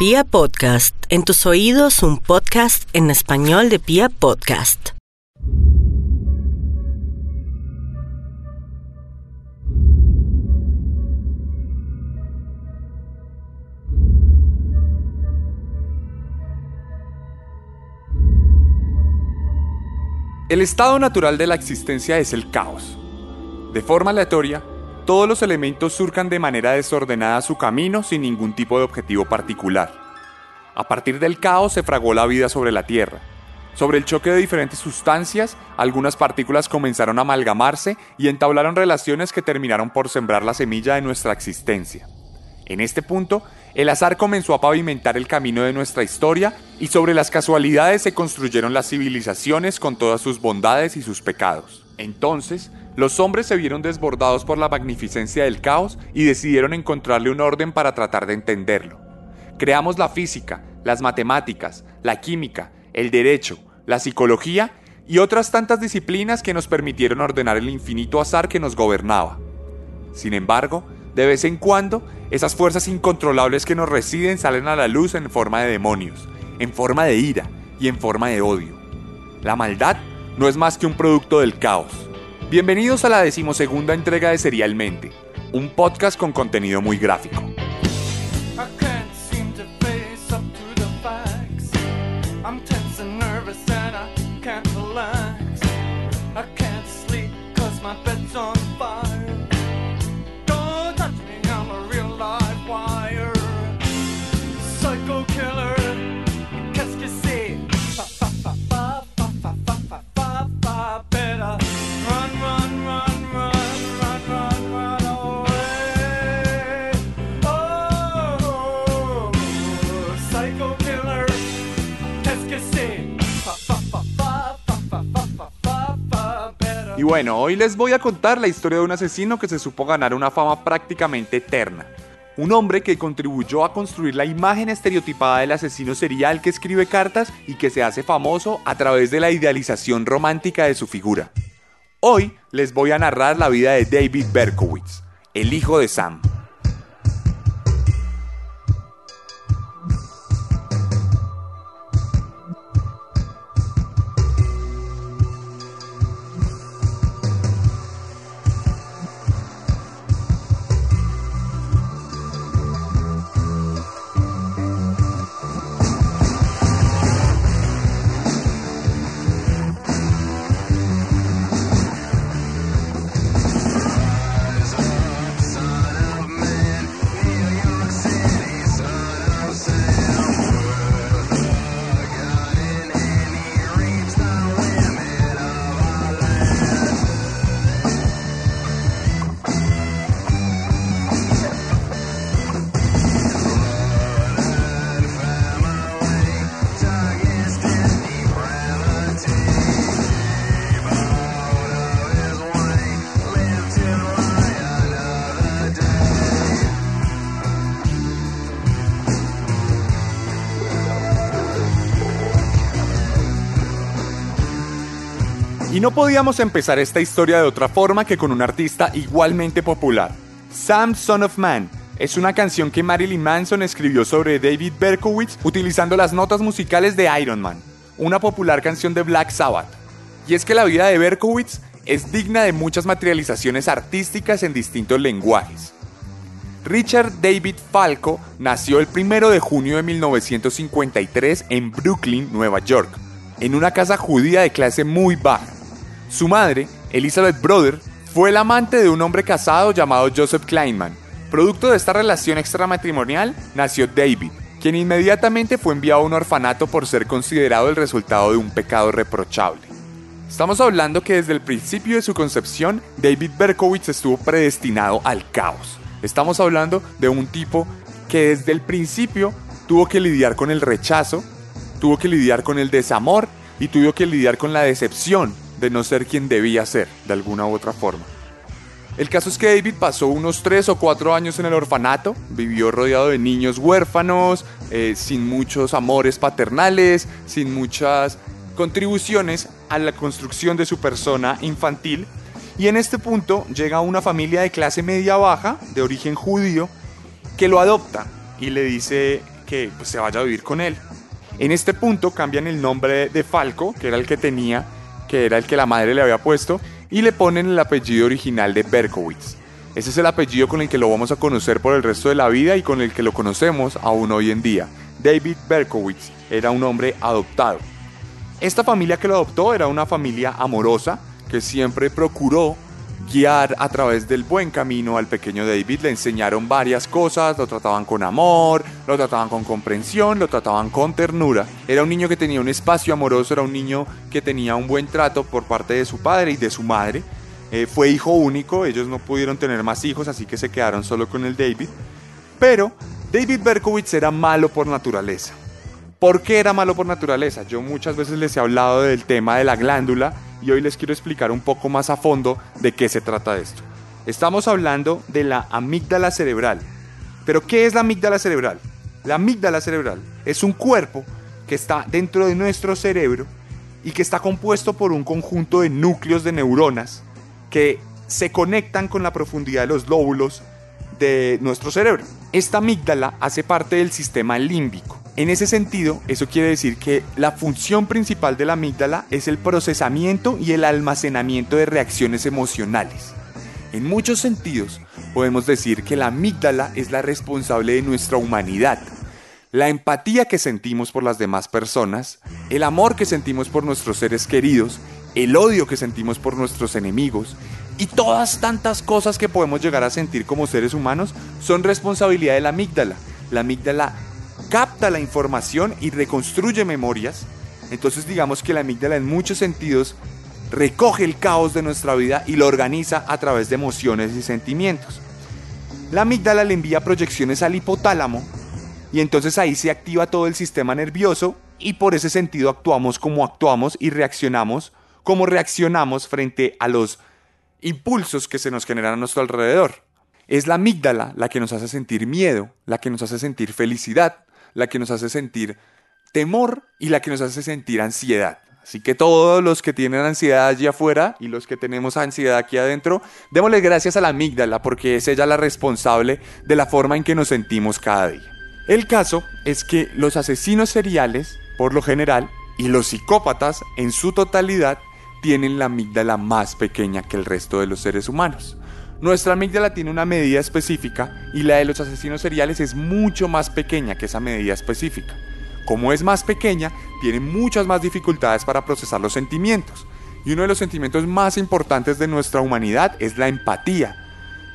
Pia Podcast, en tus oídos un podcast en español de Pia Podcast. El estado natural de la existencia es el caos. De forma aleatoria, todos los elementos surcan de manera desordenada su camino sin ningún tipo de objetivo particular. A partir del caos se fragó la vida sobre la Tierra. Sobre el choque de diferentes sustancias, algunas partículas comenzaron a amalgamarse y entablaron relaciones que terminaron por sembrar la semilla de nuestra existencia. En este punto, el azar comenzó a pavimentar el camino de nuestra historia y sobre las casualidades se construyeron las civilizaciones con todas sus bondades y sus pecados. Entonces, los hombres se vieron desbordados por la magnificencia del caos y decidieron encontrarle un orden para tratar de entenderlo. Creamos la física, las matemáticas, la química, el derecho, la psicología y otras tantas disciplinas que nos permitieron ordenar el infinito azar que nos gobernaba. Sin embargo, de vez en cuando, esas fuerzas incontrolables que nos residen salen a la luz en forma de demonios, en forma de ira y en forma de odio. La maldad no es más que un producto del caos. Bienvenidos a la decimosegunda entrega de Serialmente, un podcast con contenido muy gráfico. Y bueno, hoy les voy a contar la historia de un asesino que se supo ganar una fama prácticamente eterna. Un hombre que contribuyó a construir la imagen estereotipada del asesino serial que escribe cartas y que se hace famoso a través de la idealización romántica de su figura. Hoy les voy a narrar la vida de David Berkowitz, el hijo de Sam. No podíamos empezar esta historia de otra forma que con un artista igualmente popular. Sam Son of Man es una canción que Marilyn Manson escribió sobre David Berkowitz utilizando las notas musicales de Iron Man, una popular canción de Black Sabbath. Y es que la vida de Berkowitz es digna de muchas materializaciones artísticas en distintos lenguajes. Richard David Falco nació el 1 de junio de 1953 en Brooklyn, Nueva York, en una casa judía de clase muy baja. Su madre, Elizabeth Brother, fue el amante de un hombre casado llamado Joseph Kleinman. Producto de esta relación extramatrimonial nació David, quien inmediatamente fue enviado a un orfanato por ser considerado el resultado de un pecado reprochable. Estamos hablando que desde el principio de su concepción, David Berkowitz estuvo predestinado al caos. Estamos hablando de un tipo que desde el principio tuvo que lidiar con el rechazo, tuvo que lidiar con el desamor y tuvo que lidiar con la decepción de no ser quien debía ser, de alguna u otra forma. El caso es que David pasó unos 3 o 4 años en el orfanato, vivió rodeado de niños huérfanos, eh, sin muchos amores paternales, sin muchas contribuciones a la construcción de su persona infantil. Y en este punto llega una familia de clase media baja, de origen judío, que lo adopta y le dice que pues, se vaya a vivir con él. En este punto cambian el nombre de Falco, que era el que tenía, que era el que la madre le había puesto, y le ponen el apellido original de Berkowitz. Ese es el apellido con el que lo vamos a conocer por el resto de la vida y con el que lo conocemos aún hoy en día. David Berkowitz era un hombre adoptado. Esta familia que lo adoptó era una familia amorosa que siempre procuró guiar a través del buen camino al pequeño David. Le enseñaron varias cosas, lo trataban con amor, lo trataban con comprensión, lo trataban con ternura. Era un niño que tenía un espacio amoroso, era un niño que tenía un buen trato por parte de su padre y de su madre. Eh, fue hijo único, ellos no pudieron tener más hijos, así que se quedaron solo con el David. Pero David Berkowitz era malo por naturaleza. ¿Por qué era malo por naturaleza? Yo muchas veces les he hablado del tema de la glándula y hoy les quiero explicar un poco más a fondo de qué se trata esto. Estamos hablando de la amígdala cerebral. ¿Pero qué es la amígdala cerebral? La amígdala cerebral es un cuerpo que está dentro de nuestro cerebro y que está compuesto por un conjunto de núcleos de neuronas que se conectan con la profundidad de los lóbulos de nuestro cerebro. Esta amígdala hace parte del sistema límbico. En ese sentido, eso quiere decir que la función principal de la amígdala es el procesamiento y el almacenamiento de reacciones emocionales. En muchos sentidos, podemos decir que la amígdala es la responsable de nuestra humanidad. La empatía que sentimos por las demás personas, el amor que sentimos por nuestros seres queridos, el odio que sentimos por nuestros enemigos y todas tantas cosas que podemos llegar a sentir como seres humanos son responsabilidad de la amígdala. La amígdala capta la información y reconstruye memorias. Entonces digamos que la amígdala en muchos sentidos recoge el caos de nuestra vida y lo organiza a través de emociones y sentimientos. La amígdala le envía proyecciones al hipotálamo y entonces ahí se activa todo el sistema nervioso y por ese sentido actuamos como actuamos y reaccionamos como reaccionamos frente a los impulsos que se nos generan a nuestro alrededor. Es la amígdala la que nos hace sentir miedo, la que nos hace sentir felicidad, la que nos hace sentir temor y la que nos hace sentir ansiedad. Así que todos los que tienen ansiedad allí afuera y los que tenemos ansiedad aquí adentro, démosle gracias a la amígdala porque es ella la responsable de la forma en que nos sentimos cada día. El caso es que los asesinos seriales, por lo general, y los psicópatas en su totalidad, tienen la amígdala más pequeña que el resto de los seres humanos. Nuestra amígdala tiene una medida específica y la de los asesinos seriales es mucho más pequeña que esa medida específica. Como es más pequeña, tiene muchas más dificultades para procesar los sentimientos. Y uno de los sentimientos más importantes de nuestra humanidad es la empatía.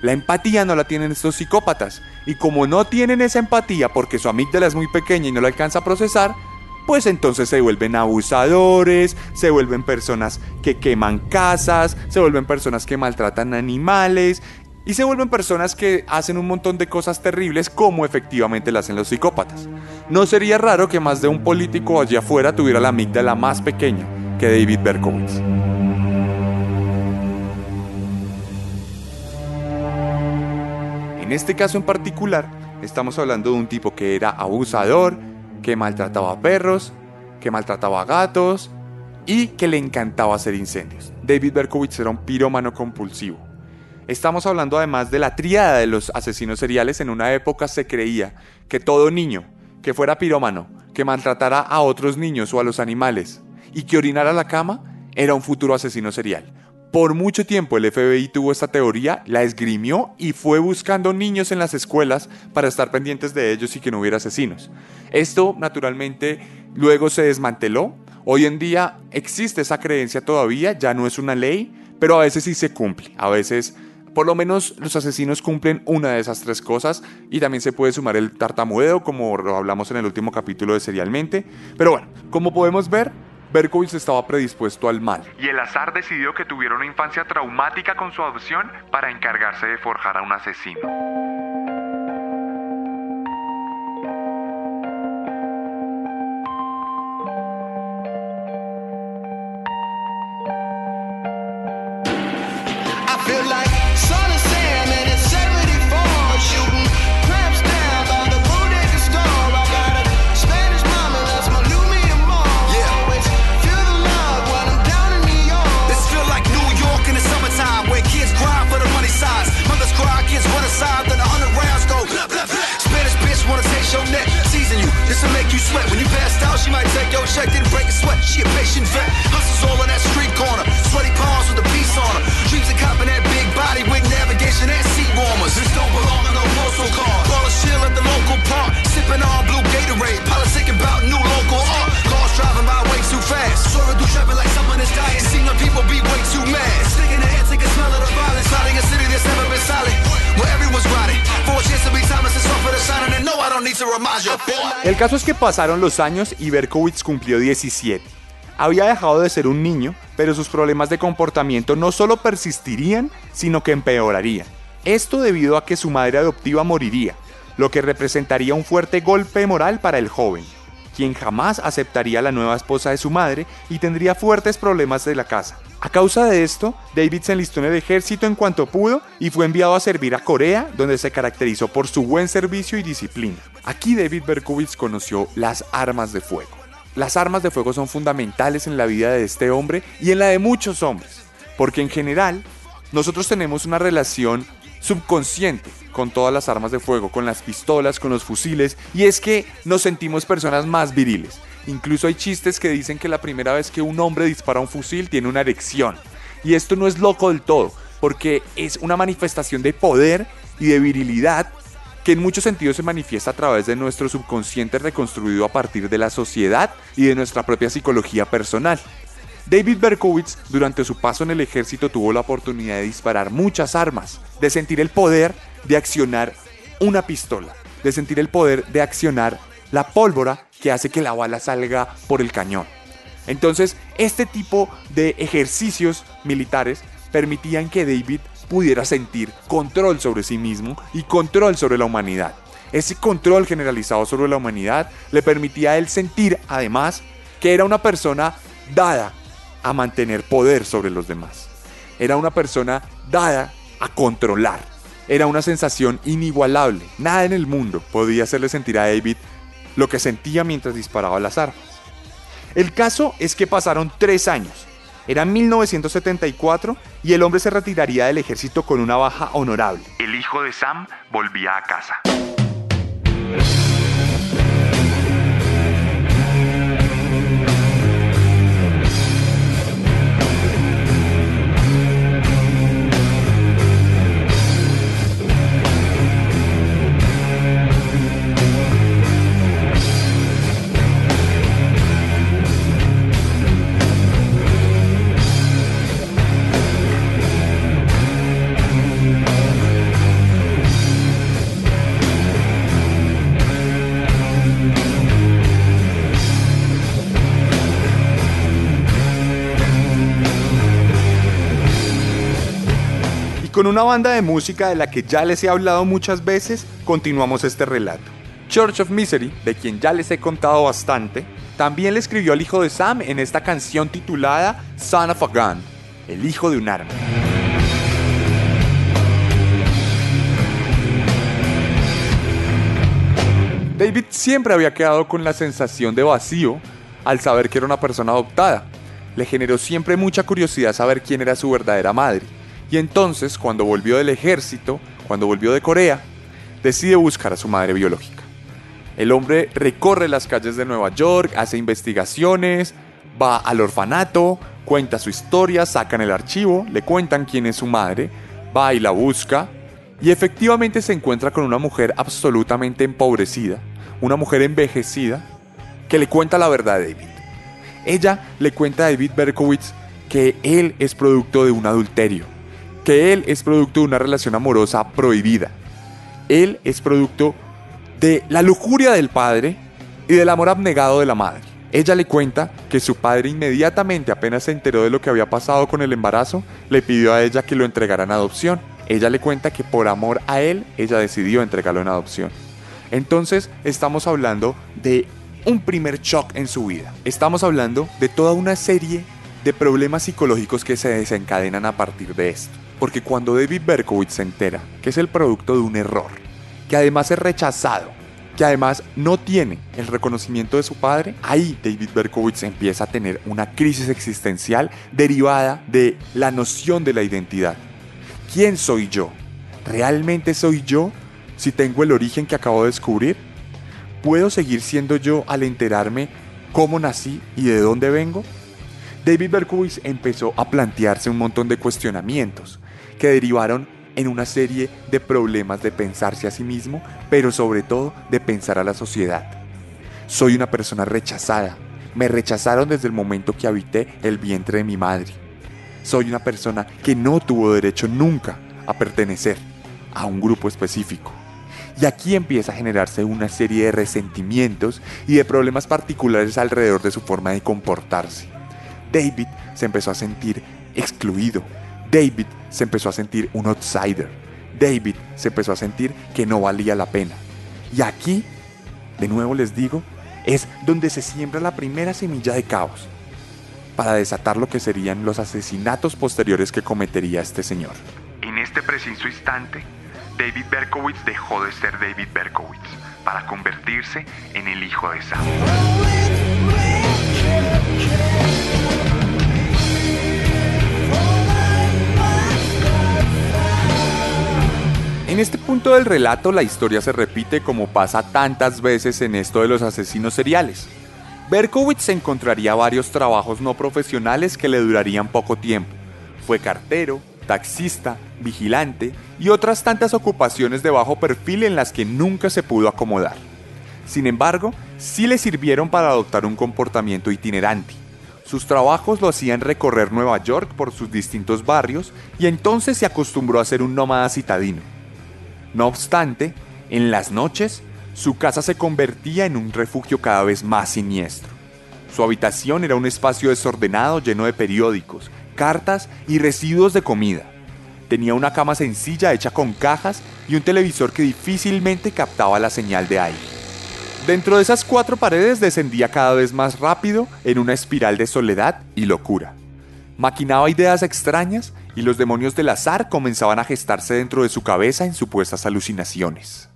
La empatía no la tienen estos psicópatas. Y como no tienen esa empatía porque su amígdala es muy pequeña y no la alcanza a procesar, pues entonces se vuelven abusadores, se vuelven personas que queman casas, se vuelven personas que maltratan animales y se vuelven personas que hacen un montón de cosas terribles como efectivamente lo hacen los psicópatas. No sería raro que más de un político allá afuera tuviera la amígdala más pequeña que David Berkowitz. En este caso en particular, estamos hablando de un tipo que era abusador, que maltrataba a perros, que maltrataba a gatos y que le encantaba hacer incendios. David Berkowitz era un pirómano compulsivo. Estamos hablando además de la tríada de los asesinos seriales. En una época se creía que todo niño que fuera pirómano, que maltratara a otros niños o a los animales y que orinara la cama, era un futuro asesino serial. Por mucho tiempo el FBI tuvo esta teoría, la esgrimió y fue buscando niños en las escuelas para estar pendientes de ellos y que no hubiera asesinos. Esto naturalmente luego se desmanteló. Hoy en día existe esa creencia todavía, ya no es una ley, pero a veces sí se cumple. A veces, por lo menos los asesinos cumplen una de esas tres cosas y también se puede sumar el tartamudeo como lo hablamos en el último capítulo de Serialmente. Pero bueno, como podemos ver, Berkowitz estaba predispuesto al mal. Y el azar decidió que tuviera una infancia traumática con su adopción para encargarse de forjar a un asesino. Check, didn't break a sweat. She a patient vet. Hustles all on that street corner. Sweaty palms with a piece on her. Dreams of copping that big body with navigation and seat warmers. This don't belong in no postal car. Call a chill at the local park. Sipping on blue Gatorade. Politicking about new local art. Cars driving by way too fast. Swerving through traffic like someone is dying. Seeing the people be way too mad. El caso es que pasaron los años y Berkowitz cumplió 17. Había dejado de ser un niño, pero sus problemas de comportamiento no solo persistirían, sino que empeorarían. Esto debido a que su madre adoptiva moriría, lo que representaría un fuerte golpe moral para el joven, quien jamás aceptaría la nueva esposa de su madre y tendría fuertes problemas de la casa. A causa de esto, David se enlistó en el ejército en cuanto pudo y fue enviado a servir a Corea, donde se caracterizó por su buen servicio y disciplina. Aquí David Berkowitz conoció las armas de fuego. Las armas de fuego son fundamentales en la vida de este hombre y en la de muchos hombres, porque en general nosotros tenemos una relación subconsciente con todas las armas de fuego, con las pistolas, con los fusiles, y es que nos sentimos personas más viriles. Incluso hay chistes que dicen que la primera vez que un hombre dispara un fusil tiene una erección. Y esto no es loco del todo, porque es una manifestación de poder y de virilidad que en muchos sentidos se manifiesta a través de nuestro subconsciente reconstruido a partir de la sociedad y de nuestra propia psicología personal. David Berkowitz durante su paso en el ejército tuvo la oportunidad de disparar muchas armas, de sentir el poder de accionar una pistola, de sentir el poder de accionar la pólvora que hace que la bala salga por el cañón. Entonces, este tipo de ejercicios militares permitían que David pudiera sentir control sobre sí mismo y control sobre la humanidad. Ese control generalizado sobre la humanidad le permitía a él sentir, además, que era una persona dada a mantener poder sobre los demás. Era una persona dada a controlar. Era una sensación inigualable. Nada en el mundo podía hacerle sentir a David lo que sentía mientras disparaba las armas. El caso es que pasaron tres años. Era 1974 y el hombre se retiraría del ejército con una baja honorable. El hijo de Sam volvía a casa. Con una banda de música de la que ya les he hablado muchas veces, continuamos este relato. Church of Misery, de quien ya les he contado bastante, también le escribió al hijo de Sam en esta canción titulada Son of a Gun, el hijo de un arma. David siempre había quedado con la sensación de vacío al saber que era una persona adoptada. Le generó siempre mucha curiosidad saber quién era su verdadera madre. Y entonces, cuando volvió del ejército, cuando volvió de Corea, decide buscar a su madre biológica. El hombre recorre las calles de Nueva York, hace investigaciones, va al orfanato, cuenta su historia, sacan el archivo, le cuentan quién es su madre, va y la busca, y efectivamente se encuentra con una mujer absolutamente empobrecida, una mujer envejecida, que le cuenta la verdad a David. Ella le cuenta a David Berkowitz que él es producto de un adulterio, que él es producto de una relación amorosa prohibida. Él es producto de la lujuria del padre y del amor abnegado de la madre. Ella le cuenta que su padre inmediatamente apenas se enteró de lo que había pasado con el embarazo, le pidió a ella que lo entregara en adopción. Ella le cuenta que por amor a él, ella decidió entregarlo en adopción. Entonces estamos hablando de un primer shock en su vida. Estamos hablando de toda una serie de problemas psicológicos que se desencadenan a partir de esto. Porque cuando David Berkowitz se entera que es el producto de un error, que además es rechazado, que además no tiene el reconocimiento de su padre, ahí David Berkowitz empieza a tener una crisis existencial derivada de la noción de la identidad. ¿Quién soy yo? ¿Realmente soy yo si tengo el origen que acabo de descubrir? ¿puedo seguir siendo yo al enterarme cómo nací y de dónde vengo? David Berkowitz empezó a plantearse un montón de cuestionamientos que derivaron en una serie de problemas de pensarse a sí mismo, pero sobre todo de pensar a la sociedad. Soy una persona rechazada. Me rechazaron desde el momento que habité el vientre de mi madre. Soy una persona que no tuvo derecho nunca a pertenecer a un grupo específico. Y aquí empieza a generarse una serie de resentimientos y de problemas particulares alrededor de su forma de comportarse. David se empezó a sentir excluido. David se empezó a sentir un outsider. David se empezó a sentir que no valía la pena. Y aquí, de nuevo les digo, es donde se siembra la primera semilla de caos para desatar lo que serían los asesinatos posteriores que cometería este señor. En este preciso instante, David Berkowitz dejó de ser David Berkowitz para convertirse en el hijo de Sam. En este punto del relato la historia se repite como pasa tantas veces en esto de los asesinos seriales. Berkowitz encontraría varios trabajos no profesionales que le durarían poco tiempo. Fue cartero, taxista, vigilante y otras tantas ocupaciones de bajo perfil en las que nunca se pudo acomodar. Sin embargo, sí le sirvieron para adoptar un comportamiento itinerante. Sus trabajos lo hacían recorrer Nueva York por sus distintos barrios y entonces se acostumbró a ser un nómada citadino. No obstante, en las noches, su casa se convertía en un refugio cada vez más siniestro. Su habitación era un espacio desordenado lleno de periódicos, cartas y residuos de comida. Tenía una cama sencilla hecha con cajas y un televisor que difícilmente captaba la señal de aire. Dentro de esas cuatro paredes descendía cada vez más rápido en una espiral de soledad y locura. Maquinaba ideas extrañas y los demonios del azar comenzaban a gestarse dentro de su cabeza en supuestas alucinaciones.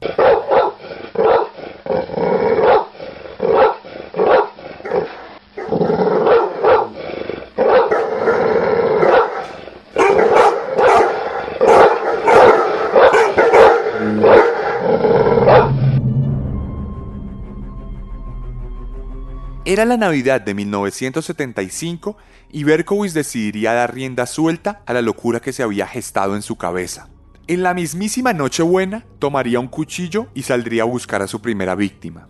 Era la Navidad de 1975 y Berkowitz decidiría dar rienda suelta a la locura que se había gestado en su cabeza. En la mismísima Nochebuena tomaría un cuchillo y saldría a buscar a su primera víctima,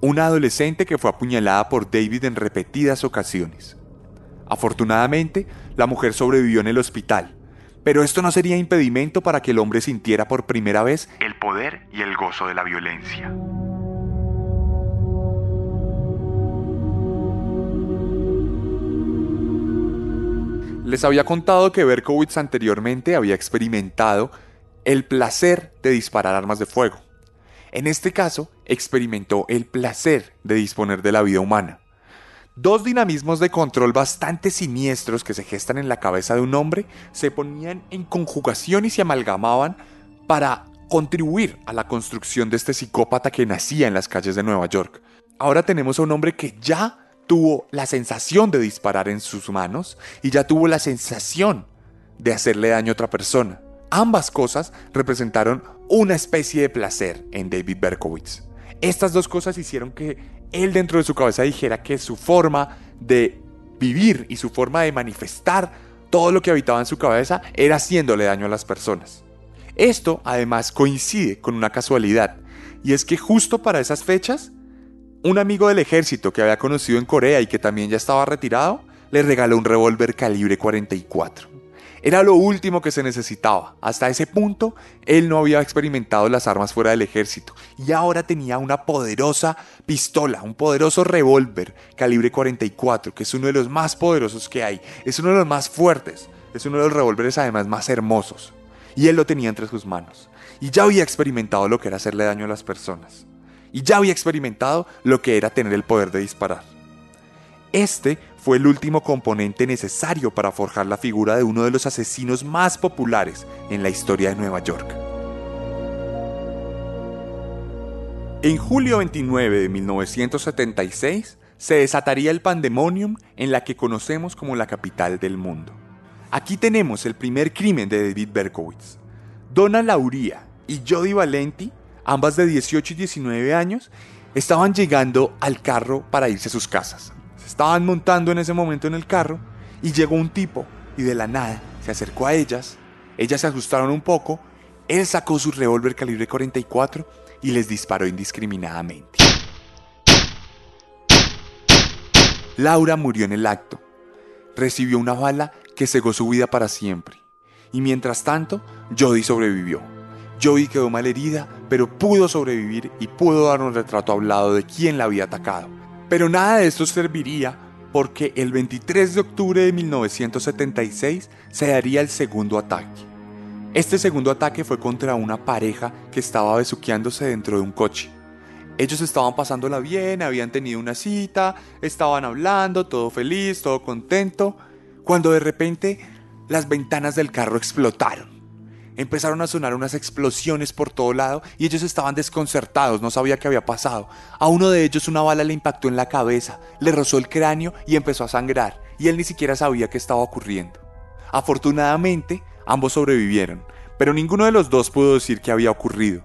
una adolescente que fue apuñalada por David en repetidas ocasiones. Afortunadamente, la mujer sobrevivió en el hospital, pero esto no sería impedimento para que el hombre sintiera por primera vez el poder y el gozo de la violencia. Les había contado que Berkowitz anteriormente había experimentado el placer de disparar armas de fuego. En este caso, experimentó el placer de disponer de la vida humana. Dos dinamismos de control bastante siniestros que se gestan en la cabeza de un hombre se ponían en conjugación y se amalgamaban para contribuir a la construcción de este psicópata que nacía en las calles de Nueva York. Ahora tenemos a un hombre que ya tuvo la sensación de disparar en sus manos y ya tuvo la sensación de hacerle daño a otra persona. Ambas cosas representaron una especie de placer en David Berkowitz. Estas dos cosas hicieron que él dentro de su cabeza dijera que su forma de vivir y su forma de manifestar todo lo que habitaba en su cabeza era haciéndole daño a las personas. Esto además coincide con una casualidad, y es que justo para esas fechas un amigo del ejército que había conocido en Corea y que también ya estaba retirado, le regaló un revólver calibre 44. Era lo último que se necesitaba. Hasta ese punto, él no había experimentado las armas fuera del ejército y ahora tenía una poderosa pistola, un poderoso revólver calibre 44, que es uno de los más poderosos que hay, es uno de los más fuertes, es uno de los revólveres además más hermosos. Y él lo tenía entre sus manos. Y ya había experimentado lo que era hacerle daño a las personas y ya había experimentado lo que era tener el poder de disparar. Este fue el último componente necesario para forjar la figura de uno de los asesinos más populares en la historia de Nueva York. En julio 29 de 1976 se desataría el pandemonium en la que conocemos como la capital del mundo. Aquí tenemos el primer crimen de David Berkowitz. Donna Lauria y Jody Valenti ambas de 18 y 19 años, estaban llegando al carro para irse a sus casas. Se estaban montando en ese momento en el carro y llegó un tipo y de la nada se acercó a ellas. Ellas se asustaron un poco. Él sacó su revólver calibre 44 y les disparó indiscriminadamente. Laura murió en el acto. Recibió una bala que cegó su vida para siempre. Y mientras tanto, Jody sobrevivió. Jody quedó mal herida, pero pudo sobrevivir y pudo dar un retrato hablado de quién la había atacado. Pero nada de esto serviría porque el 23 de octubre de 1976 se daría el segundo ataque. Este segundo ataque fue contra una pareja que estaba besuqueándose dentro de un coche. Ellos estaban pasándola bien, habían tenido una cita, estaban hablando, todo feliz, todo contento, cuando de repente las ventanas del carro explotaron. Empezaron a sonar unas explosiones por todo lado y ellos estaban desconcertados, no sabía qué había pasado. A uno de ellos una bala le impactó en la cabeza, le rozó el cráneo y empezó a sangrar, y él ni siquiera sabía qué estaba ocurriendo. Afortunadamente, ambos sobrevivieron, pero ninguno de los dos pudo decir qué había ocurrido.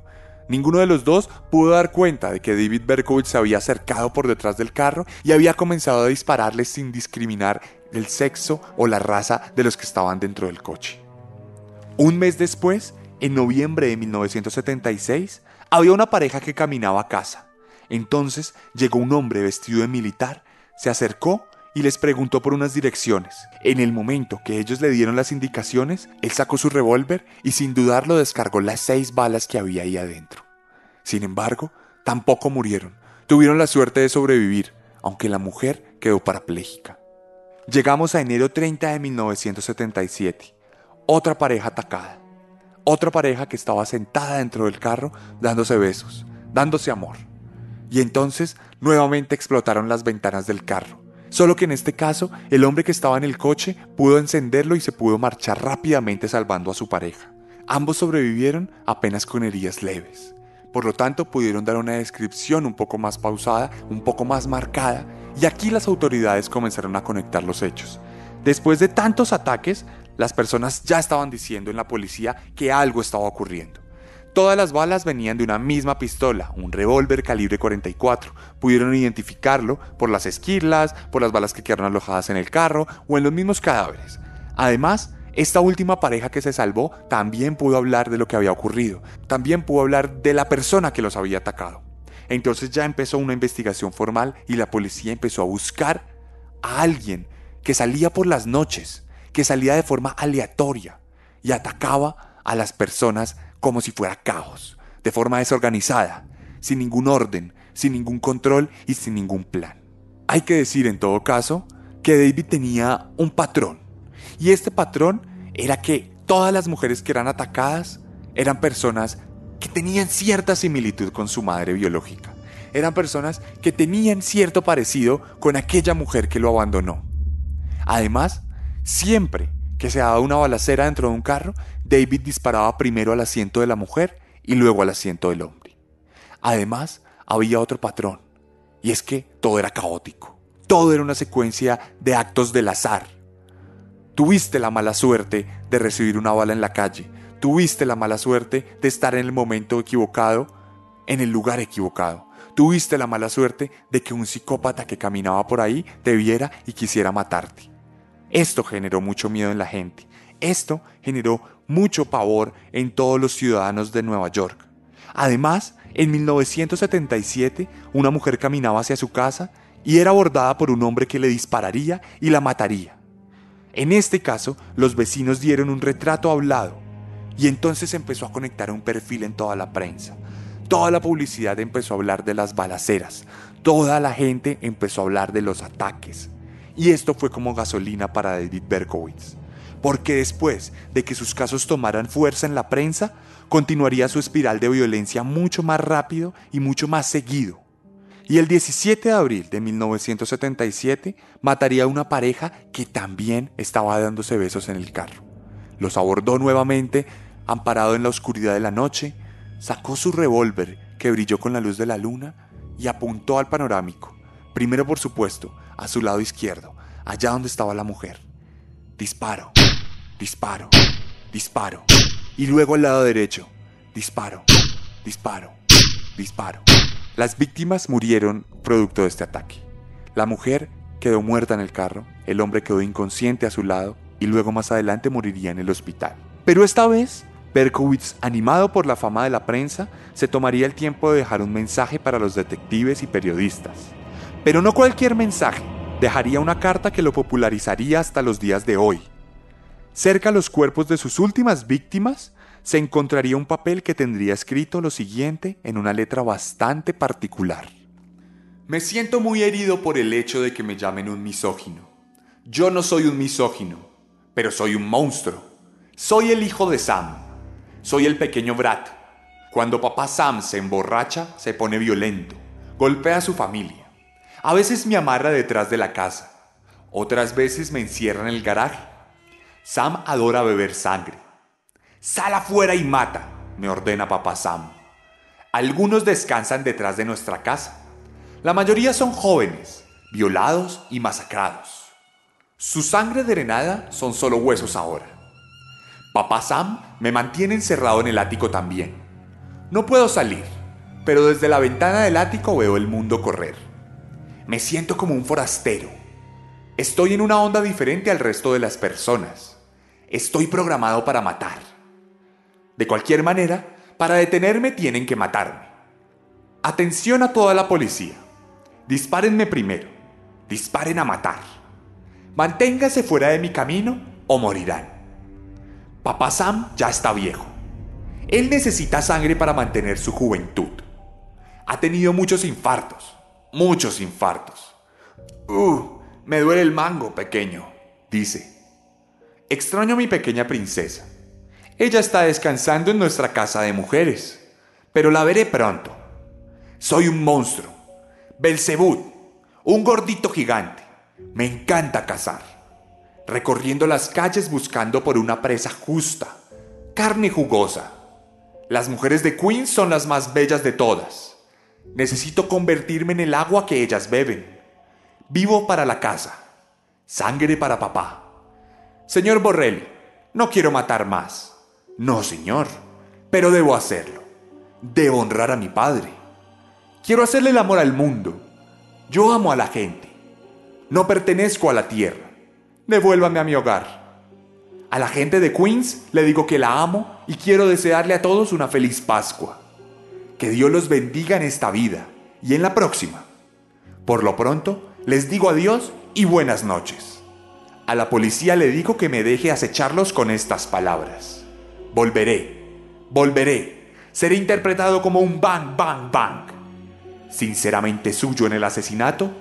Ninguno de los dos pudo dar cuenta de que David Berkowitz se había acercado por detrás del carro y había comenzado a dispararles sin discriminar el sexo o la raza de los que estaban dentro del coche. Un mes después, en noviembre de 1976, había una pareja que caminaba a casa. Entonces llegó un hombre vestido de militar, se acercó y les preguntó por unas direcciones. En el momento que ellos le dieron las indicaciones, él sacó su revólver y sin dudarlo descargó las seis balas que había ahí adentro. Sin embargo, tampoco murieron. Tuvieron la suerte de sobrevivir, aunque la mujer quedó parapléjica. Llegamos a enero 30 de 1977. Otra pareja atacada. Otra pareja que estaba sentada dentro del carro dándose besos, dándose amor. Y entonces nuevamente explotaron las ventanas del carro. Solo que en este caso, el hombre que estaba en el coche pudo encenderlo y se pudo marchar rápidamente salvando a su pareja. Ambos sobrevivieron apenas con heridas leves. Por lo tanto, pudieron dar una descripción un poco más pausada, un poco más marcada, y aquí las autoridades comenzaron a conectar los hechos. Después de tantos ataques, las personas ya estaban diciendo en la policía que algo estaba ocurriendo. Todas las balas venían de una misma pistola, un revólver calibre 44. Pudieron identificarlo por las esquirlas, por las balas que quedaron alojadas en el carro o en los mismos cadáveres. Además, esta última pareja que se salvó también pudo hablar de lo que había ocurrido, también pudo hablar de la persona que los había atacado. Entonces ya empezó una investigación formal y la policía empezó a buscar a alguien que salía por las noches, que salía de forma aleatoria y atacaba a las personas como si fuera caos, de forma desorganizada, sin ningún orden, sin ningún control y sin ningún plan. Hay que decir en todo caso que David tenía un patrón, y este patrón era que todas las mujeres que eran atacadas eran personas que tenían cierta similitud con su madre biológica. Eran personas que tenían cierto parecido con aquella mujer que lo abandonó. Además, siempre que se daba una balacera dentro de un carro, David disparaba primero al asiento de la mujer y luego al asiento del hombre. Además, había otro patrón, y es que todo era caótico. Todo era una secuencia de actos del azar. Tuviste la mala suerte de recibir una bala en la calle, tuviste la mala suerte de estar en el momento equivocado, en el lugar equivocado. Tuviste la mala suerte de que un psicópata que caminaba por ahí te viera y quisiera matarte. Esto generó mucho miedo en la gente. Esto generó mucho pavor en todos los ciudadanos de Nueva York. Además, en 1977, una mujer caminaba hacia su casa y era abordada por un hombre que le dispararía y la mataría. En este caso, los vecinos dieron un retrato hablado y entonces empezó a conectar un perfil en toda la prensa. Toda la publicidad empezó a hablar de las balaceras, toda la gente empezó a hablar de los ataques. Y esto fue como gasolina para David Berkowitz. Porque después de que sus casos tomaran fuerza en la prensa, continuaría su espiral de violencia mucho más rápido y mucho más seguido. Y el 17 de abril de 1977 mataría a una pareja que también estaba dándose besos en el carro. Los abordó nuevamente, amparado en la oscuridad de la noche, sacó su revólver que brilló con la luz de la luna y apuntó al panorámico, primero por supuesto a su lado izquierdo, allá donde estaba la mujer. Disparo, disparo, disparo. Y luego al lado derecho. Disparo, disparo, disparo. Las víctimas murieron producto de este ataque. La mujer quedó muerta en el carro, el hombre quedó inconsciente a su lado y luego más adelante moriría en el hospital. Pero esta vez, Berkowitz, animado por la fama de la prensa, se tomaría el tiempo de dejar un mensaje para los detectives y periodistas. Pero no cualquier mensaje, dejaría una carta que lo popularizaría hasta los días de hoy. Cerca a los cuerpos de sus últimas víctimas se encontraría un papel que tendría escrito lo siguiente en una letra bastante particular. Me siento muy herido por el hecho de que me llamen un misógino. Yo no soy un misógino, pero soy un monstruo. Soy el hijo de Sam. Soy el pequeño Brat. Cuando papá Sam se emborracha, se pone violento. Golpea a su familia. A veces me amarra detrás de la casa. Otras veces me encierra en el garaje. Sam adora beber sangre. Sal afuera y mata, me ordena papá Sam. Algunos descansan detrás de nuestra casa. La mayoría son jóvenes, violados y masacrados. Su sangre drenada son solo huesos ahora. Papá Sam me mantiene encerrado en el ático también. No puedo salir, pero desde la ventana del ático veo el mundo correr. Me siento como un forastero. Estoy en una onda diferente al resto de las personas. Estoy programado para matar. De cualquier manera, para detenerme tienen que matarme. Atención a toda la policía. Dispárenme primero. Disparen a matar. Manténgase fuera de mi camino o morirán. Papá Sam ya está viejo. Él necesita sangre para mantener su juventud. Ha tenido muchos infartos. Muchos infartos. Uh, me duele el mango, pequeño, dice. Extraño a mi pequeña princesa. Ella está descansando en nuestra casa de mujeres, pero la veré pronto. Soy un monstruo, Belzebú, un gordito gigante. Me encanta cazar, recorriendo las calles buscando por una presa justa, carne jugosa. Las mujeres de Queens son las más bellas de todas. Necesito convertirme en el agua que ellas beben. Vivo para la casa, sangre para papá. Señor Borrell, no quiero matar más. No, señor, pero debo hacerlo. Debo honrar a mi padre. Quiero hacerle el amor al mundo. Yo amo a la gente. No pertenezco a la tierra. Devuélvame a mi hogar. A la gente de Queens le digo que la amo y quiero desearle a todos una feliz Pascua. Que Dios los bendiga en esta vida y en la próxima. Por lo pronto, les digo adiós y buenas noches. A la policía le digo que me deje acecharlos con estas palabras. Volveré, volveré. Seré interpretado como un bang, bang, bang. Sinceramente suyo en el asesinato,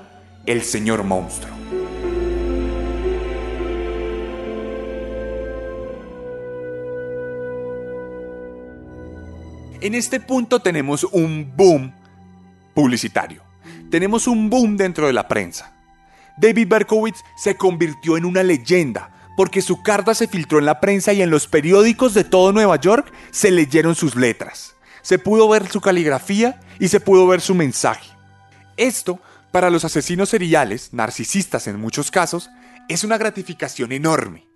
el señor monstruo. En este punto tenemos un boom publicitario. Tenemos un boom dentro de la prensa. David Berkowitz se convirtió en una leyenda porque su carta se filtró en la prensa y en los periódicos de todo Nueva York se leyeron sus letras. Se pudo ver su caligrafía y se pudo ver su mensaje. Esto, para los asesinos seriales, narcisistas en muchos casos, es una gratificación enorme.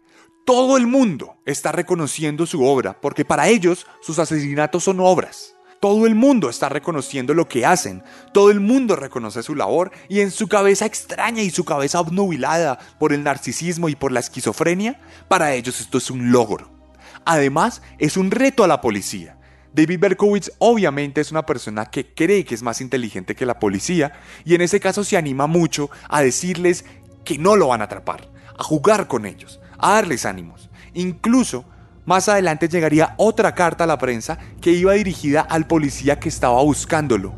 Todo el mundo está reconociendo su obra porque para ellos sus asesinatos son obras. Todo el mundo está reconociendo lo que hacen, todo el mundo reconoce su labor y en su cabeza extraña y su cabeza obnubilada por el narcisismo y por la esquizofrenia, para ellos esto es un logro. Además, es un reto a la policía. David Berkowitz obviamente es una persona que cree que es más inteligente que la policía y en ese caso se anima mucho a decirles que no lo van a atrapar, a jugar con ellos, a darles ánimos. Incluso más adelante llegaría otra carta a la prensa que iba dirigida al policía que estaba buscándolo.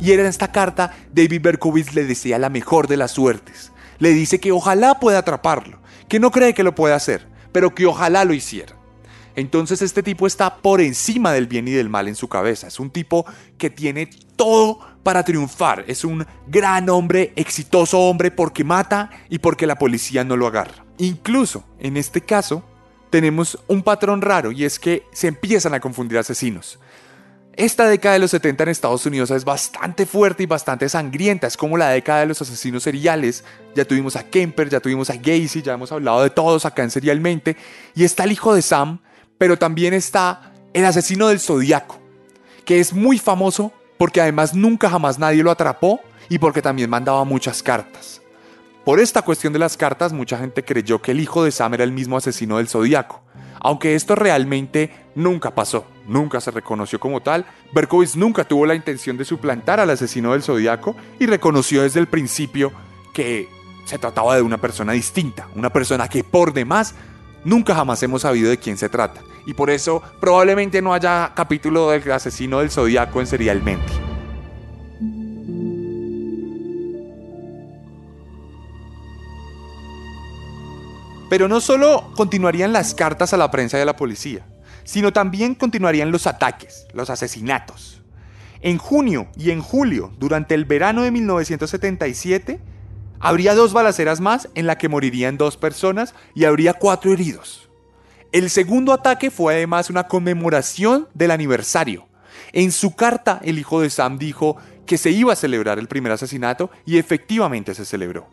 Y era en esta carta David Berkowitz le desea la mejor de las suertes. Le dice que ojalá pueda atraparlo, que no cree que lo pueda hacer, pero que ojalá lo hiciera. Entonces este tipo está por encima del bien y del mal en su cabeza. Es un tipo que tiene todo para triunfar. Es un gran hombre, exitoso hombre porque mata y porque la policía no lo agarra. Incluso en este caso, tenemos un patrón raro y es que se empiezan a confundir asesinos. Esta década de los 70 en Estados Unidos es bastante fuerte y bastante sangrienta, es como la década de los asesinos seriales. Ya tuvimos a Kemper, ya tuvimos a Gacy, ya hemos hablado de todos acá en Serialmente. Y está el hijo de Sam, pero también está el asesino del Zodíaco, que es muy famoso porque además nunca jamás nadie lo atrapó y porque también mandaba muchas cartas. Por esta cuestión de las cartas, mucha gente creyó que el hijo de Sam era el mismo asesino del Zodíaco. Aunque esto realmente nunca pasó, nunca se reconoció como tal, Berkowitz nunca tuvo la intención de suplantar al asesino del Zodíaco y reconoció desde el principio que se trataba de una persona distinta, una persona que por demás nunca jamás hemos sabido de quién se trata. Y por eso probablemente no haya capítulo del asesino del Zodíaco en Serialmente. Pero no solo continuarían las cartas a la prensa y a la policía, sino también continuarían los ataques, los asesinatos. En junio y en julio, durante el verano de 1977, habría dos balaceras más en la que morirían dos personas y habría cuatro heridos. El segundo ataque fue además una conmemoración del aniversario. En su carta, el hijo de Sam dijo que se iba a celebrar el primer asesinato y efectivamente se celebró.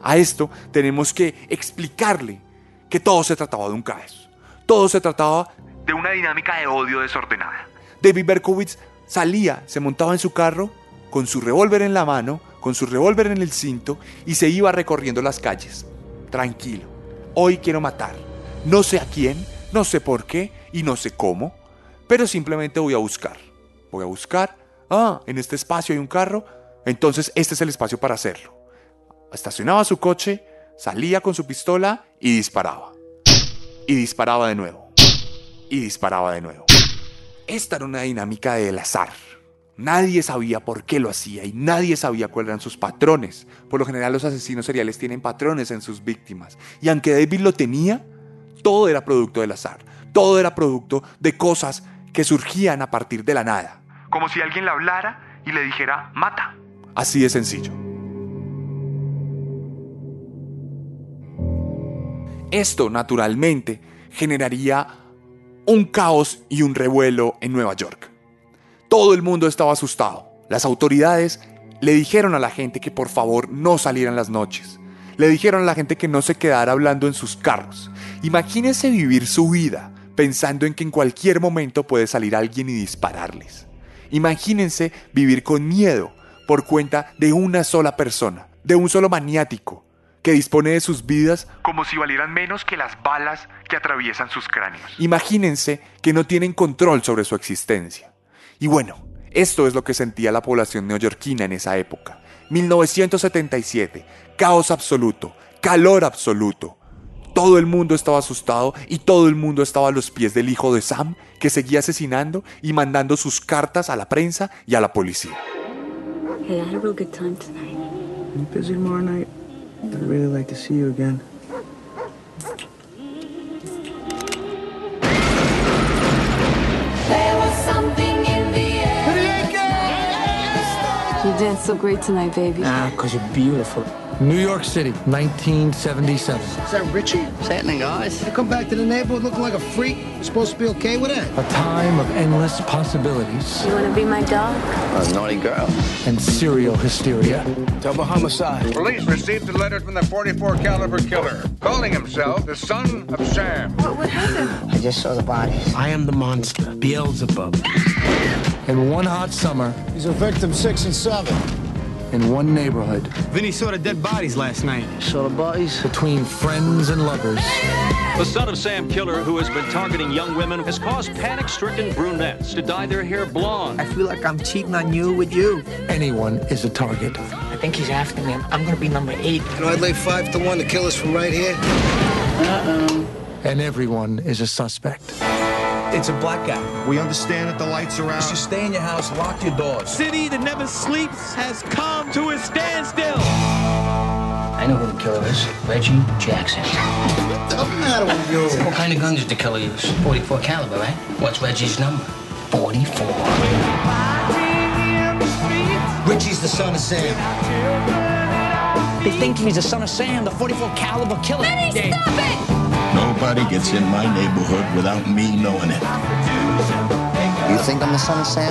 A esto tenemos que explicarle que todo se trataba de un caos. Todo se trataba de una dinámica de odio desordenada. David Berkowitz salía, se montaba en su carro con su revólver en la mano, con su revólver en el cinto y se iba recorriendo las calles. Tranquilo, hoy quiero matar. No sé a quién, no sé por qué y no sé cómo, pero simplemente voy a buscar. Voy a buscar, ah, en este espacio hay un carro, entonces este es el espacio para hacerlo estacionaba su coche, salía con su pistola y disparaba. Y disparaba de nuevo. Y disparaba de nuevo. Esta era una dinámica del azar. Nadie sabía por qué lo hacía y nadie sabía cuáles eran sus patrones. Por lo general los asesinos seriales tienen patrones en sus víctimas. Y aunque David lo tenía, todo era producto del azar. Todo era producto de cosas que surgían a partir de la nada. Como si alguien le hablara y le dijera, mata. Así de sencillo. Esto, naturalmente, generaría un caos y un revuelo en Nueva York. Todo el mundo estaba asustado. Las autoridades le dijeron a la gente que por favor no salieran las noches. Le dijeron a la gente que no se quedara hablando en sus carros. Imagínense vivir su vida pensando en que en cualquier momento puede salir alguien y dispararles. Imagínense vivir con miedo por cuenta de una sola persona, de un solo maniático, que dispone de sus vidas como si valieran menos que las balas que atraviesan sus cráneos. Imagínense que no tienen control sobre su existencia. Y bueno, esto es lo que sentía la población neoyorquina en esa época. 1977, caos absoluto, calor absoluto. Todo el mundo estaba asustado y todo el mundo estaba a los pies del hijo de Sam, que seguía asesinando y mandando sus cartas a la prensa y a la policía. Hey, I had a real good time tonight. You busy tomorrow night? I'd really like to see you again. You danced so great tonight, baby. Ah, because you're beautiful. New York City, 1977. Is that Richie? What's happening, guys? You come back to the neighborhood looking like a freak. You're supposed to be okay with that? A time of endless possibilities You want to be my dog? A naughty girl. and serial hysteria. Double homicide. Police received a letter from the 44 caliber killer, calling himself the son of Sam. What, what happened? I just saw the bodies. I am the monster, Beelzebub. In one hot summer, These are victims six and seven. In one neighborhood, Vinny saw the dead bodies last night. Saw the bodies? between friends and lovers, The son of Sam Killer, who has been targeting young women, has caused panic stricken brunettes to dye their hair blonde. I feel like I'm cheating on you with you. anyone is a target. I think he's after me. I'm, I'm gonna be number eight. You know, I'd lay five to one to kill us from right here. Uh-oh. And everyone is a suspect. It's a blackout. We understand that the lights are So stay in your house, lock your doors. City that never sleeps has come to a standstill. I know who the killer is. Reggie Jackson. What's the matter with you? What kind of gun did the killer use? 44 caliber, right? What's Reggie's number? 44. Richie's the son of Sam. They think he's the son of Sam, the 44 caliber killer. Vinny, stop it! Nobody gets in my neighborhood without me knowing it. You think I'm the son of Sam?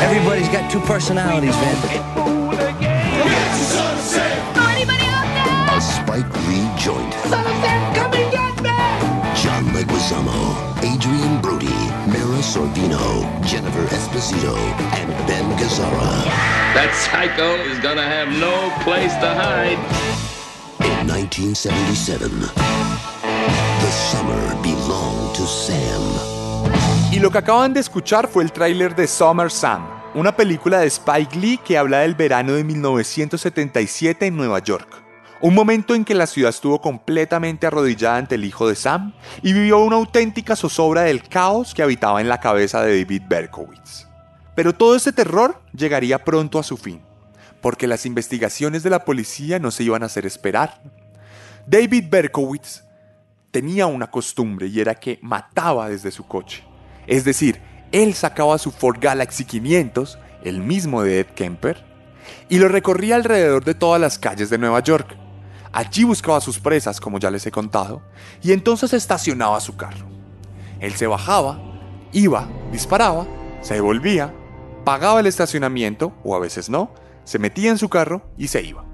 Everybody's got two personalities, man. Anybody out there? A Spike Lee joint. Son of Sam, come and get me! John Leguizamo, Adrian Brody, Mira Sorvino, Jennifer Esposito, and Ben Gazzara. That psycho is gonna have no place to hide. In 1977, the summer belonged to Sam. Y lo que acaban de escuchar fue el tráiler de Summer Sam, una película de Spike Lee que habla del verano de 1977 en Nueva York. Un momento en que la ciudad estuvo completamente arrodillada ante el hijo de Sam y vivió una auténtica zozobra del caos que habitaba en la cabeza de David Berkowitz. Pero todo este terror llegaría pronto a su fin, porque las investigaciones de la policía no se iban a hacer esperar. David Berkowitz tenía una costumbre y era que mataba desde su coche. Es decir, él sacaba su Ford Galaxy 500, el mismo de Ed Kemper, y lo recorría alrededor de todas las calles de Nueva York. Allí buscaba sus presas, como ya les he contado, y entonces estacionaba su carro. Él se bajaba, iba, disparaba, se devolvía, pagaba el estacionamiento, o a veces no, se metía en su carro y se iba.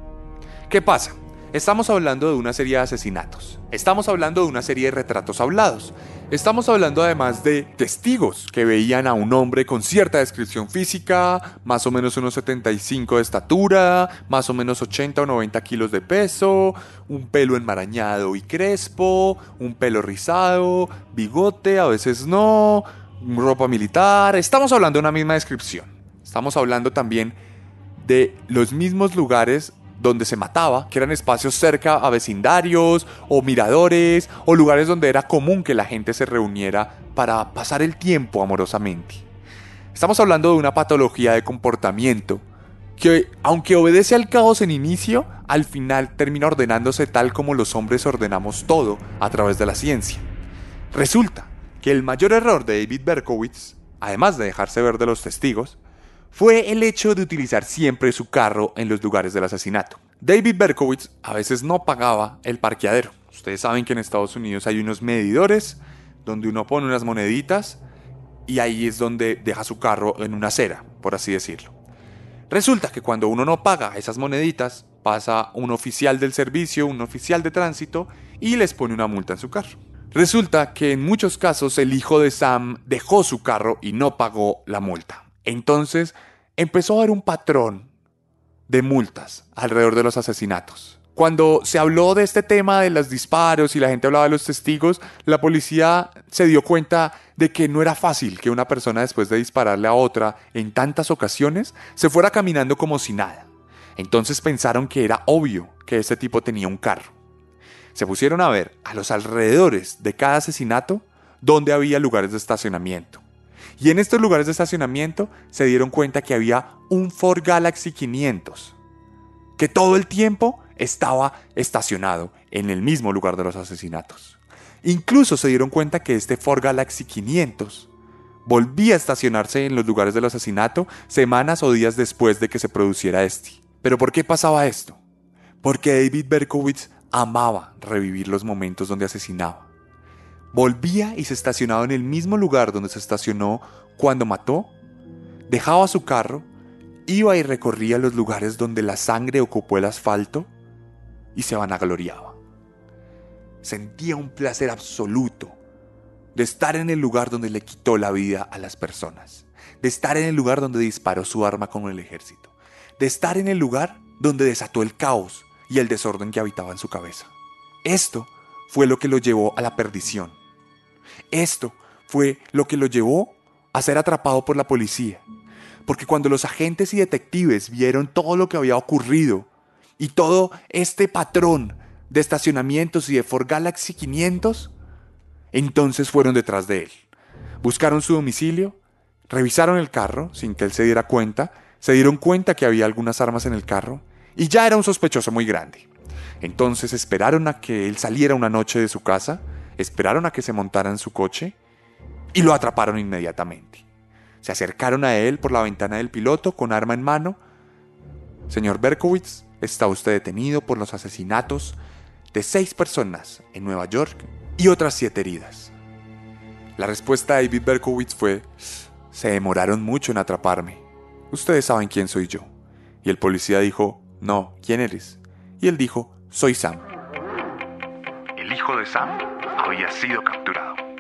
¿Qué pasa? Estamos hablando de una serie de asesinatos. Estamos hablando de una serie de retratos hablados. Estamos hablando además de testigos que veían a un hombre con cierta descripción física, más o menos unos 75 de estatura, más o menos 80 o 90 kilos de peso, un pelo enmarañado y crespo, un pelo rizado, bigote, a veces no, ropa militar. Estamos hablando de una misma descripción. Estamos hablando también de los mismos lugares donde se mataba, que eran espacios cerca a vecindarios o miradores o lugares donde era común que la gente se reuniera para pasar el tiempo amorosamente. Estamos hablando de una patología de comportamiento que, aunque obedece al caos en inicio, al final termina ordenándose tal como los hombres ordenamos todo a través de la ciencia. Resulta que el mayor error de David Berkowitz, además de dejarse ver de los testigos, fue el hecho de utilizar siempre su carro en los lugares del asesinato. David Berkowitz a veces no pagaba el parqueadero. Ustedes saben que en Estados Unidos hay unos medidores donde uno pone unas moneditas y ahí es donde deja su carro en una acera, por así decirlo. Resulta que cuando uno no paga esas moneditas, pasa un oficial del servicio, un oficial de tránsito y les pone una multa en su carro. Resulta que en muchos casos el hijo de Sam dejó su carro y no pagó la multa. Entonces empezó a haber un patrón de multas alrededor de los asesinatos. Cuando se habló de este tema de los disparos y la gente hablaba de los testigos, la policía se dio cuenta de que no era fácil que una persona después de dispararle a otra en tantas ocasiones se fuera caminando como si nada. Entonces pensaron que era obvio que este tipo tenía un carro. Se pusieron a ver a los alrededores de cada asesinato donde había lugares de estacionamiento. Y en estos lugares de estacionamiento se dieron cuenta que había un Ford Galaxy 500, que todo el tiempo estaba estacionado en el mismo lugar de los asesinatos. Incluso se dieron cuenta que este Ford Galaxy 500 volvía a estacionarse en los lugares del asesinato semanas o días después de que se produciera este. ¿Pero por qué pasaba esto? Porque David Berkowitz amaba revivir los momentos donde asesinaba. Volvía y se estacionaba en el mismo lugar donde se estacionó cuando mató, dejaba su carro, iba y recorría los lugares donde la sangre ocupó el asfalto y se vanagloriaba. Sentía un placer absoluto de estar en el lugar donde le quitó la vida a las personas, de estar en el lugar donde disparó su arma con el ejército, de estar en el lugar donde desató el caos y el desorden que habitaba en su cabeza. Esto fue lo que lo llevó a la perdición. Esto fue lo que lo llevó a ser atrapado por la policía. Porque cuando los agentes y detectives vieron todo lo que había ocurrido y todo este patrón de estacionamientos y de Ford Galaxy 500, entonces fueron detrás de él. Buscaron su domicilio, revisaron el carro sin que él se diera cuenta, se dieron cuenta que había algunas armas en el carro y ya era un sospechoso muy grande. Entonces esperaron a que él saliera una noche de su casa, esperaron a que se montara en su coche y lo atraparon inmediatamente. Se acercaron a él por la ventana del piloto con arma en mano. Señor Berkowitz, está usted detenido por los asesinatos de seis personas en Nueva York y otras siete heridas. La respuesta de David Berkowitz fue, se demoraron mucho en atraparme. Ustedes saben quién soy yo. Y el policía dijo, no, ¿quién eres? Y él dijo, soy Sam. El hijo de Sam había sido capturado.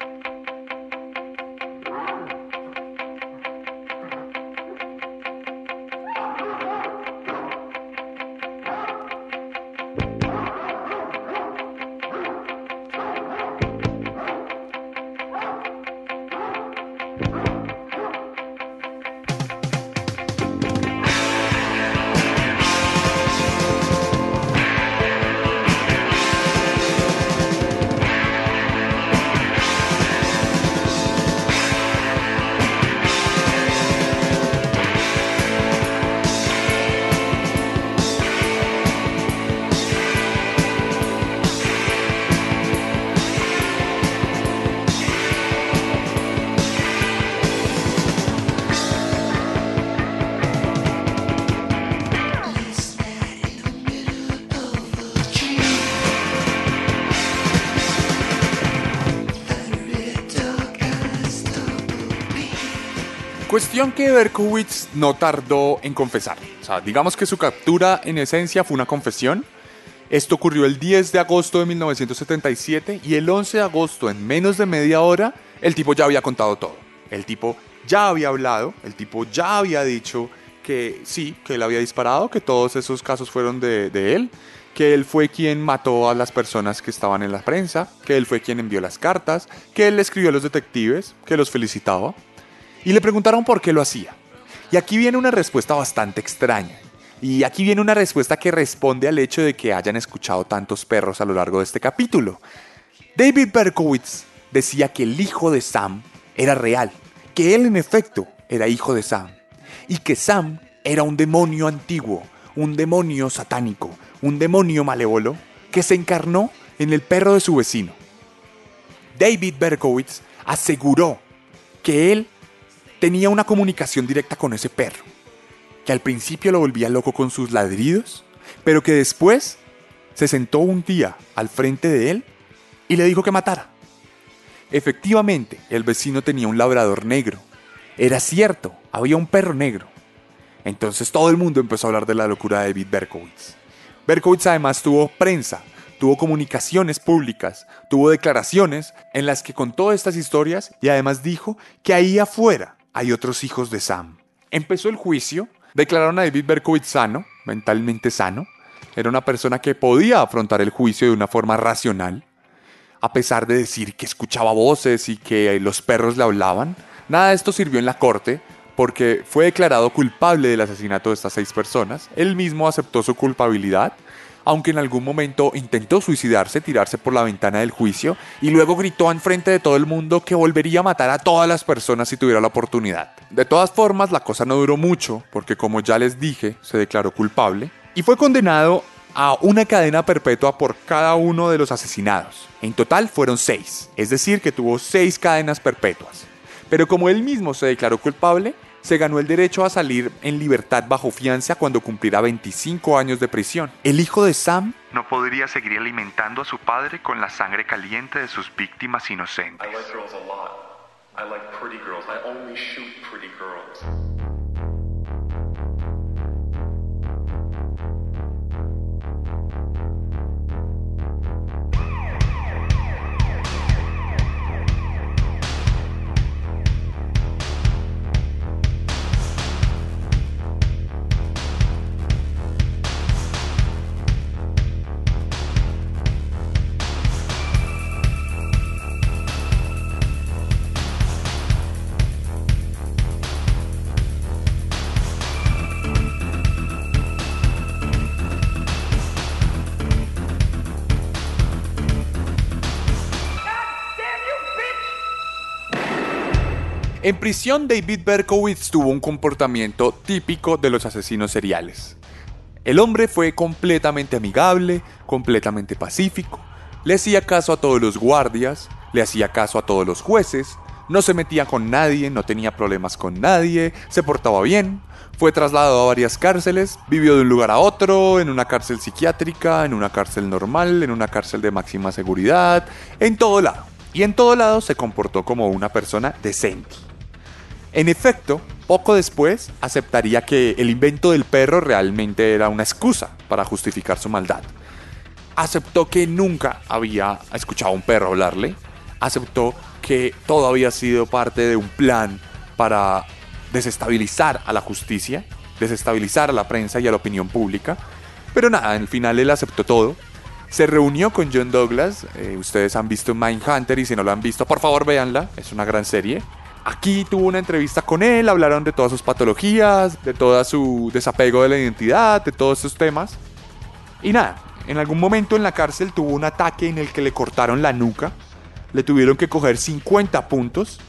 Cuestión que Berkowitz no tardó en confesar. O sea, digamos que su captura en esencia fue una confesión. Esto ocurrió el 10 de agosto de 1977 y el 11 de agosto, en menos de media hora, el tipo ya había contado todo. El tipo ya había hablado, el tipo ya había dicho que sí, que él había disparado, que todos esos casos fueron de, de él, que él fue quien mató a las personas que estaban en la prensa, que él fue quien envió las cartas, que él escribió a los detectives, que los felicitaba. Y le preguntaron por qué lo hacía. Y aquí viene una respuesta bastante extraña. Y aquí viene una respuesta que responde al hecho de que hayan escuchado tantos perros a lo largo de este capítulo. David Berkowitz decía que el hijo de Sam era real, que él en efecto era hijo de Sam, y que Sam era un demonio antiguo, un demonio satánico, un demonio malévolo que se encarnó en el perro de su vecino. David Berkowitz aseguró que él tenía una comunicación directa con ese perro, que al principio lo volvía loco con sus ladridos, pero que después se sentó un día al frente de él y le dijo que matara. Efectivamente, el vecino tenía un labrador negro. Era cierto, había un perro negro. Entonces todo el mundo empezó a hablar de la locura de David Berkowitz. Berkowitz además tuvo prensa, tuvo comunicaciones públicas, tuvo declaraciones en las que contó estas historias y además dijo que ahí afuera hay otros hijos de Sam. Empezó el juicio, declararon a David Berkowitz sano, mentalmente sano. Era una persona que podía afrontar el juicio de una forma racional. A pesar de decir que escuchaba voces y que los perros le hablaban, nada de esto sirvió en la corte porque fue declarado culpable del asesinato de estas seis personas. Él mismo aceptó su culpabilidad, aunque en algún momento intentó suicidarse, tirarse por la ventana del juicio y luego gritó en frente de todo el mundo que volvería a matar a todas las personas si tuviera la oportunidad. De todas formas, la cosa no duró mucho porque como ya les dije, se declaró culpable y fue condenado a una cadena perpetua por cada uno de los asesinados. En total fueron seis, es decir, que tuvo seis cadenas perpetuas. Pero como él mismo se declaró culpable, se ganó el derecho a salir en libertad bajo fianza cuando cumplirá 25 años de prisión. El hijo de Sam no podría seguir alimentando a su padre con la sangre caliente de sus víctimas inocentes. I like girls a lot. I like pretty girls. I only shoot pretty girls. En prisión, David Berkowitz tuvo un comportamiento típico de los asesinos seriales. El hombre fue completamente amigable, completamente pacífico, le hacía caso a todos los guardias, le hacía caso a todos los jueces, no se metía con nadie, no tenía problemas con nadie, se portaba bien, fue trasladado a varias cárceles, vivió de un lugar a otro, en una cárcel psiquiátrica, en una cárcel normal, en una cárcel de máxima seguridad, en todo lado. Y en todo lado se comportó como una persona decente. En efecto, poco después aceptaría que el invento del perro realmente era una excusa para justificar su maldad. Aceptó que nunca había escuchado a un perro hablarle. Aceptó que todo había sido parte de un plan para desestabilizar a la justicia, desestabilizar a la prensa y a la opinión pública. Pero nada, al final él aceptó todo. Se reunió con John Douglas. eh, ustedes han visto Mindhunter y si no lo han visto, por favor véanla. Es una gran serie. Aquí tuvo una entrevista con él, hablaron de todas sus patologías, de todo su desapego de la identidad, de todos estos temas. Y nada, en algún momento en la cárcel tuvo un ataque en el que le cortaron la nuca, le tuvieron que coger 50 puntos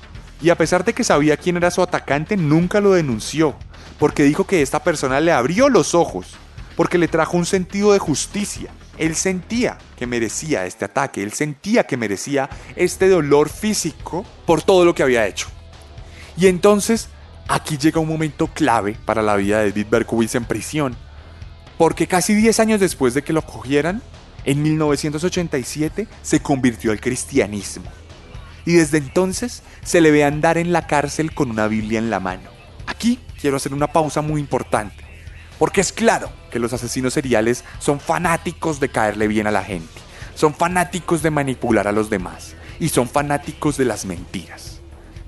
y a pesar de que sabía quién era su atacante, nunca lo denunció, porque dijo que esta persona le abrió los ojos, porque le trajo un sentido de justicia. Él sentía que merecía este ataque, él sentía que merecía este dolor físico por todo lo que había hecho. Y entonces aquí llega un momento clave para la vida de David Berkowitz en prisión, porque casi 10 años después de que lo cogieran, en 1987 se convirtió al cristianismo. Y desde entonces se le ve andar en la cárcel con una Biblia en la mano. Aquí quiero hacer una pausa muy importante, porque es claro que los asesinos seriales son fanáticos de caerle bien a la gente, son fanáticos de manipular a los demás y son fanáticos de las mentiras.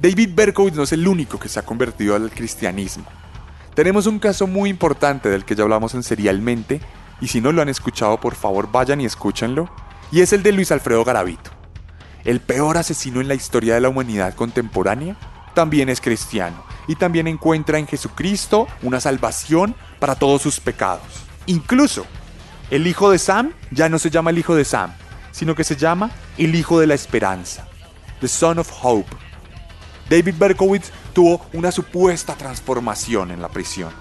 David Berkowitz no es el único que se ha convertido al cristianismo. Tenemos un caso muy importante del que ya hablamos en Serialmente, y si no lo han escuchado, por favor vayan y escúchenlo, y es el de Luis Alfredo Garavito. El peor asesino en la historia de la humanidad contemporánea también es cristiano y también encuentra en Jesucristo una salvación para todos sus pecados. Incluso, el hijo de Sam ya no se llama el hijo de Sam, sino que se llama el hijo de la esperanza, the son of hope. David Berkowitz tuvo una supuesta transformación en la prisión.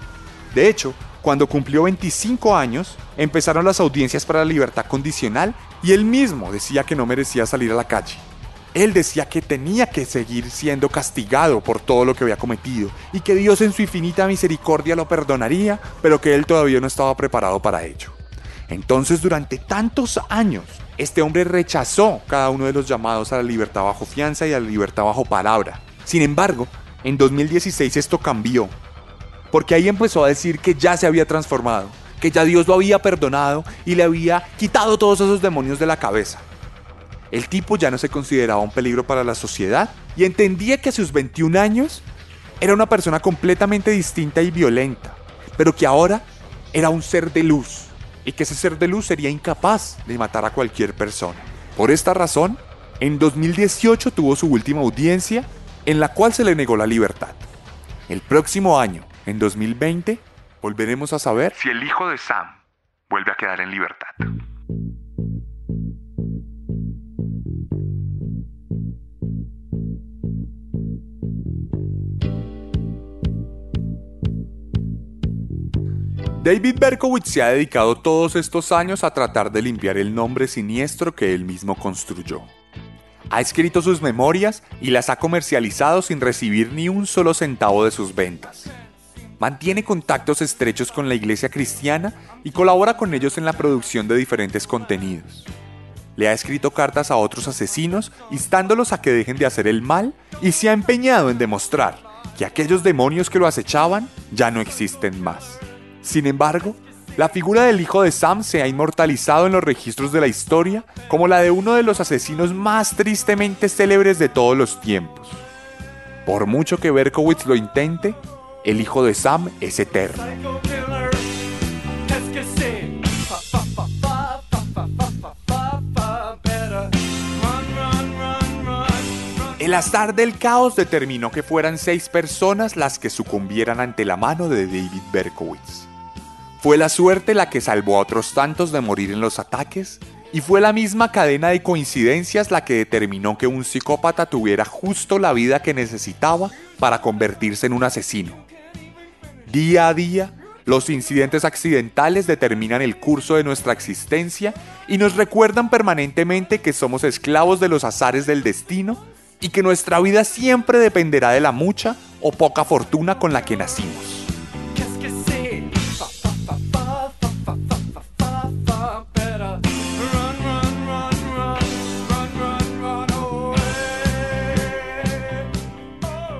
De hecho, cuando cumplió 25 años, empezaron las audiencias para la libertad condicional y él mismo decía que no merecía salir a la calle. Él decía que tenía que seguir siendo castigado por todo lo que había cometido y que Dios en su infinita misericordia lo perdonaría, pero que él todavía no estaba preparado para ello. Entonces durante tantos años, este hombre rechazó cada uno de los llamados a la libertad bajo fianza y a la libertad bajo palabra. Sin embargo, en 2016 esto cambió, porque ahí empezó a decir que ya se había transformado, que ya Dios lo había perdonado y le había quitado todos esos demonios de la cabeza. El tipo ya no se consideraba un peligro para la sociedad y entendía que a sus 21 años era una persona completamente distinta y violenta, pero que ahora era un ser de luz y que ese ser de luz sería incapaz de matar a cualquier persona. Por esta razón, en 2018 tuvo su última audiencia en la cual se le negó la libertad. El próximo año, en 2020, volveremos a saber si el hijo de Sam vuelve a quedar en libertad. David Berkowitz se ha dedicado todos estos años a tratar de limpiar el nombre siniestro que él mismo construyó. Ha escrito sus memorias y las ha comercializado sin recibir ni un solo centavo de sus ventas. Mantiene contactos estrechos con la iglesia cristiana y colabora con ellos en la producción de diferentes contenidos. Le ha escrito cartas a otros asesinos instándolos a que dejen de hacer el mal y se ha empeñado en demostrar que aquellos demonios que lo acechaban ya no existen más. Sin embargo, la figura del hijo de Sam se ha inmortalizado en los registros de la historia como la de uno de los asesinos más tristemente célebres de todos los tiempos. Por mucho que Berkowitz lo intente, el hijo de Sam es eterno. El azar del caos determinó que fueran seis personas las que sucumbieran ante la mano de David Berkowitz. Fue la suerte la que salvó a otros tantos de morir en los ataques y fue la misma cadena de coincidencias la que determinó que un psicópata tuviera justo la vida que necesitaba para convertirse en un asesino. Día a día, los incidentes accidentales determinan el curso de nuestra existencia y nos recuerdan permanentemente que somos esclavos de los azares del destino y que nuestra vida siempre dependerá de la mucha o poca fortuna con la que nacimos.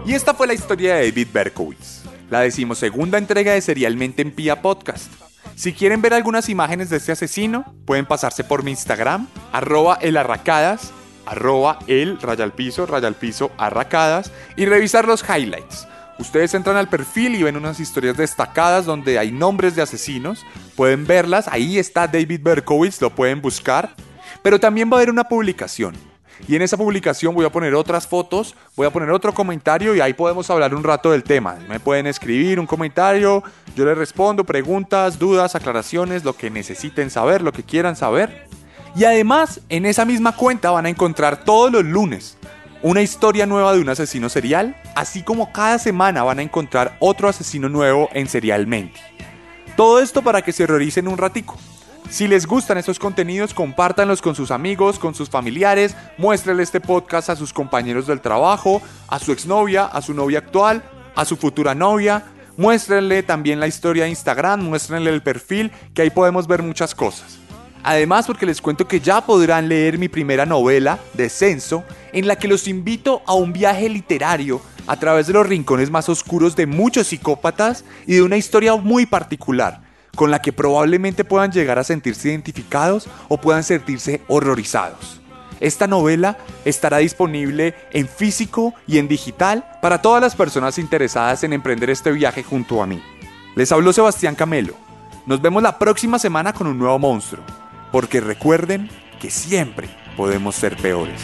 Y esta fue la historia de David Berkowitz, la decimosegunda entrega de Serialmente en Pia Podcast. Si quieren ver algunas imágenes de este asesino, pueden pasarse por mi Instagram, arroba elarracadas, arroba el rayalpiso, rayalpiso, arracadas, y revisar los highlights. Ustedes entran al perfil y ven unas historias destacadas donde hay nombres de asesinos, pueden verlas, ahí está David Berkowitz, lo pueden buscar, pero también va a haber una publicación y en esa publicación voy a poner otras fotos, voy a poner otro comentario y ahí podemos hablar un rato del tema. Me pueden escribir un comentario, yo les respondo preguntas, dudas, aclaraciones, lo que necesiten saber, lo que quieran saber. Y además, en esa misma cuenta van a encontrar todos los lunes una historia nueva de un asesino serial, así como cada semana van a encontrar otro asesino nuevo en Serialmente. Todo esto para que se horroricen un ratico. Si les gustan estos contenidos, compártanlos con sus amigos, con sus familiares, muéstrenle este podcast a sus compañeros del trabajo, a su exnovia, a su novia actual, a su futura novia. Muéstrenle también la historia de Instagram, muéstrenle el perfil, que ahí podemos ver muchas cosas. Además porque les cuento que ya podrán leer mi primera novela, Descenso, en la que los invito a un viaje literario a través de los rincones más oscuros de muchos psicópatas y de una historia muy particular, con la que probablemente puedan llegar a sentirse identificados o puedan sentirse horrorizados. Esta novela estará disponible en físico y en digital para todas las personas interesadas en emprender este viaje junto a mí. Les habló Sebastián Camelo. Nos vemos la próxima semana con un nuevo monstruo, porque recuerden que siempre podemos ser peores.